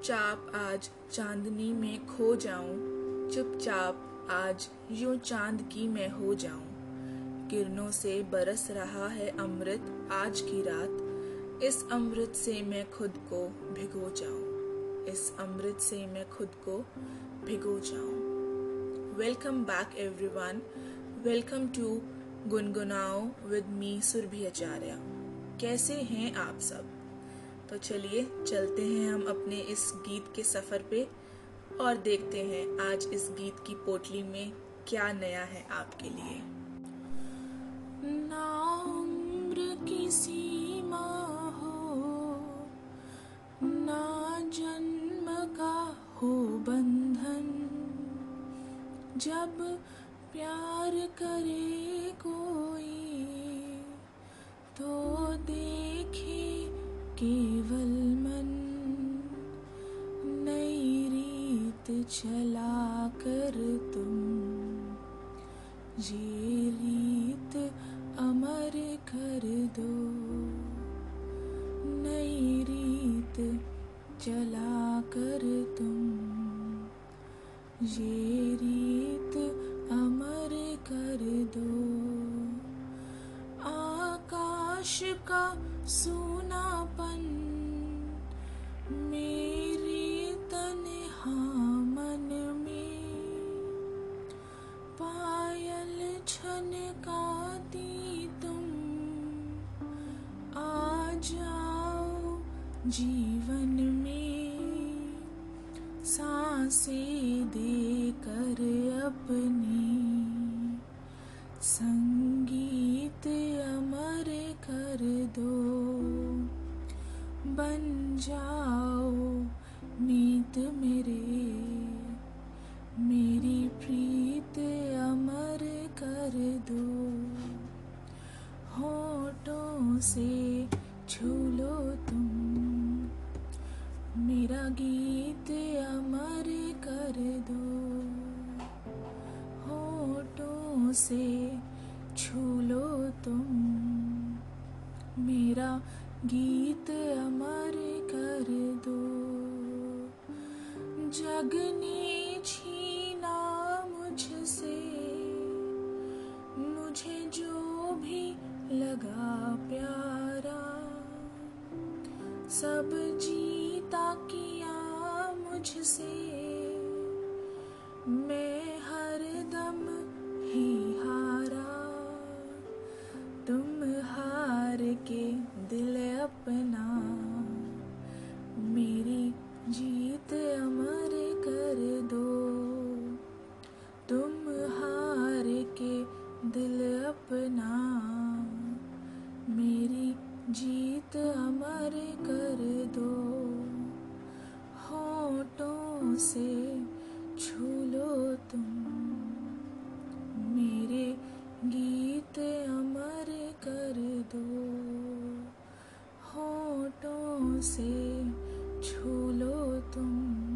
चुपचाप आज चांदनी में खो जाऊँ, चुपचाप आज यूँ चाँद की मैं हो जाऊँ। किरणों से बरस रहा है अमृत आज की रात, इस अमृत से मैं खुद को भिगो जाऊँ। इस अमृत से मैं खुद को भिगो जाऊँ। Welcome back everyone welcome to Gungunao with me, Surabhi Acharya. कैसे हैं आप सब? तो चलिए चलते हैं हम अपने इस गीत के सफ़र पे और देखते हैं आज इस गीत की पोटली में क्या नया है आपके लिए। ना उम्र की सीमा हो, ना जन्म का हो बंधन। जब प्यार करे कोई तो देखे केवल मन नई रीत चला कर तुम। ये रीत अमर कर दो। नई रीत चला कर तुम। ये रीत छनकाती तुम। आ जाओ जीवन में साँसें देकर अपनी। संगीत अमर कर दो। बन जाओ मीत मेरे। मेरी प्रीत से छू लो तुम। मेरा गीत अमर कर दो। होठों से छू लो तुम। मेरा गीत अमर कर दो। जग ने सब जीता किया मुझसे। मैं हर दम ही हारा। तुम हार के दिल अपना। मेरी जीत अमर कर दो। तुम हार के दिल अपना। से छू लो तुम। मेरे गीत अमर कर दो। होठों से छू लो तुम।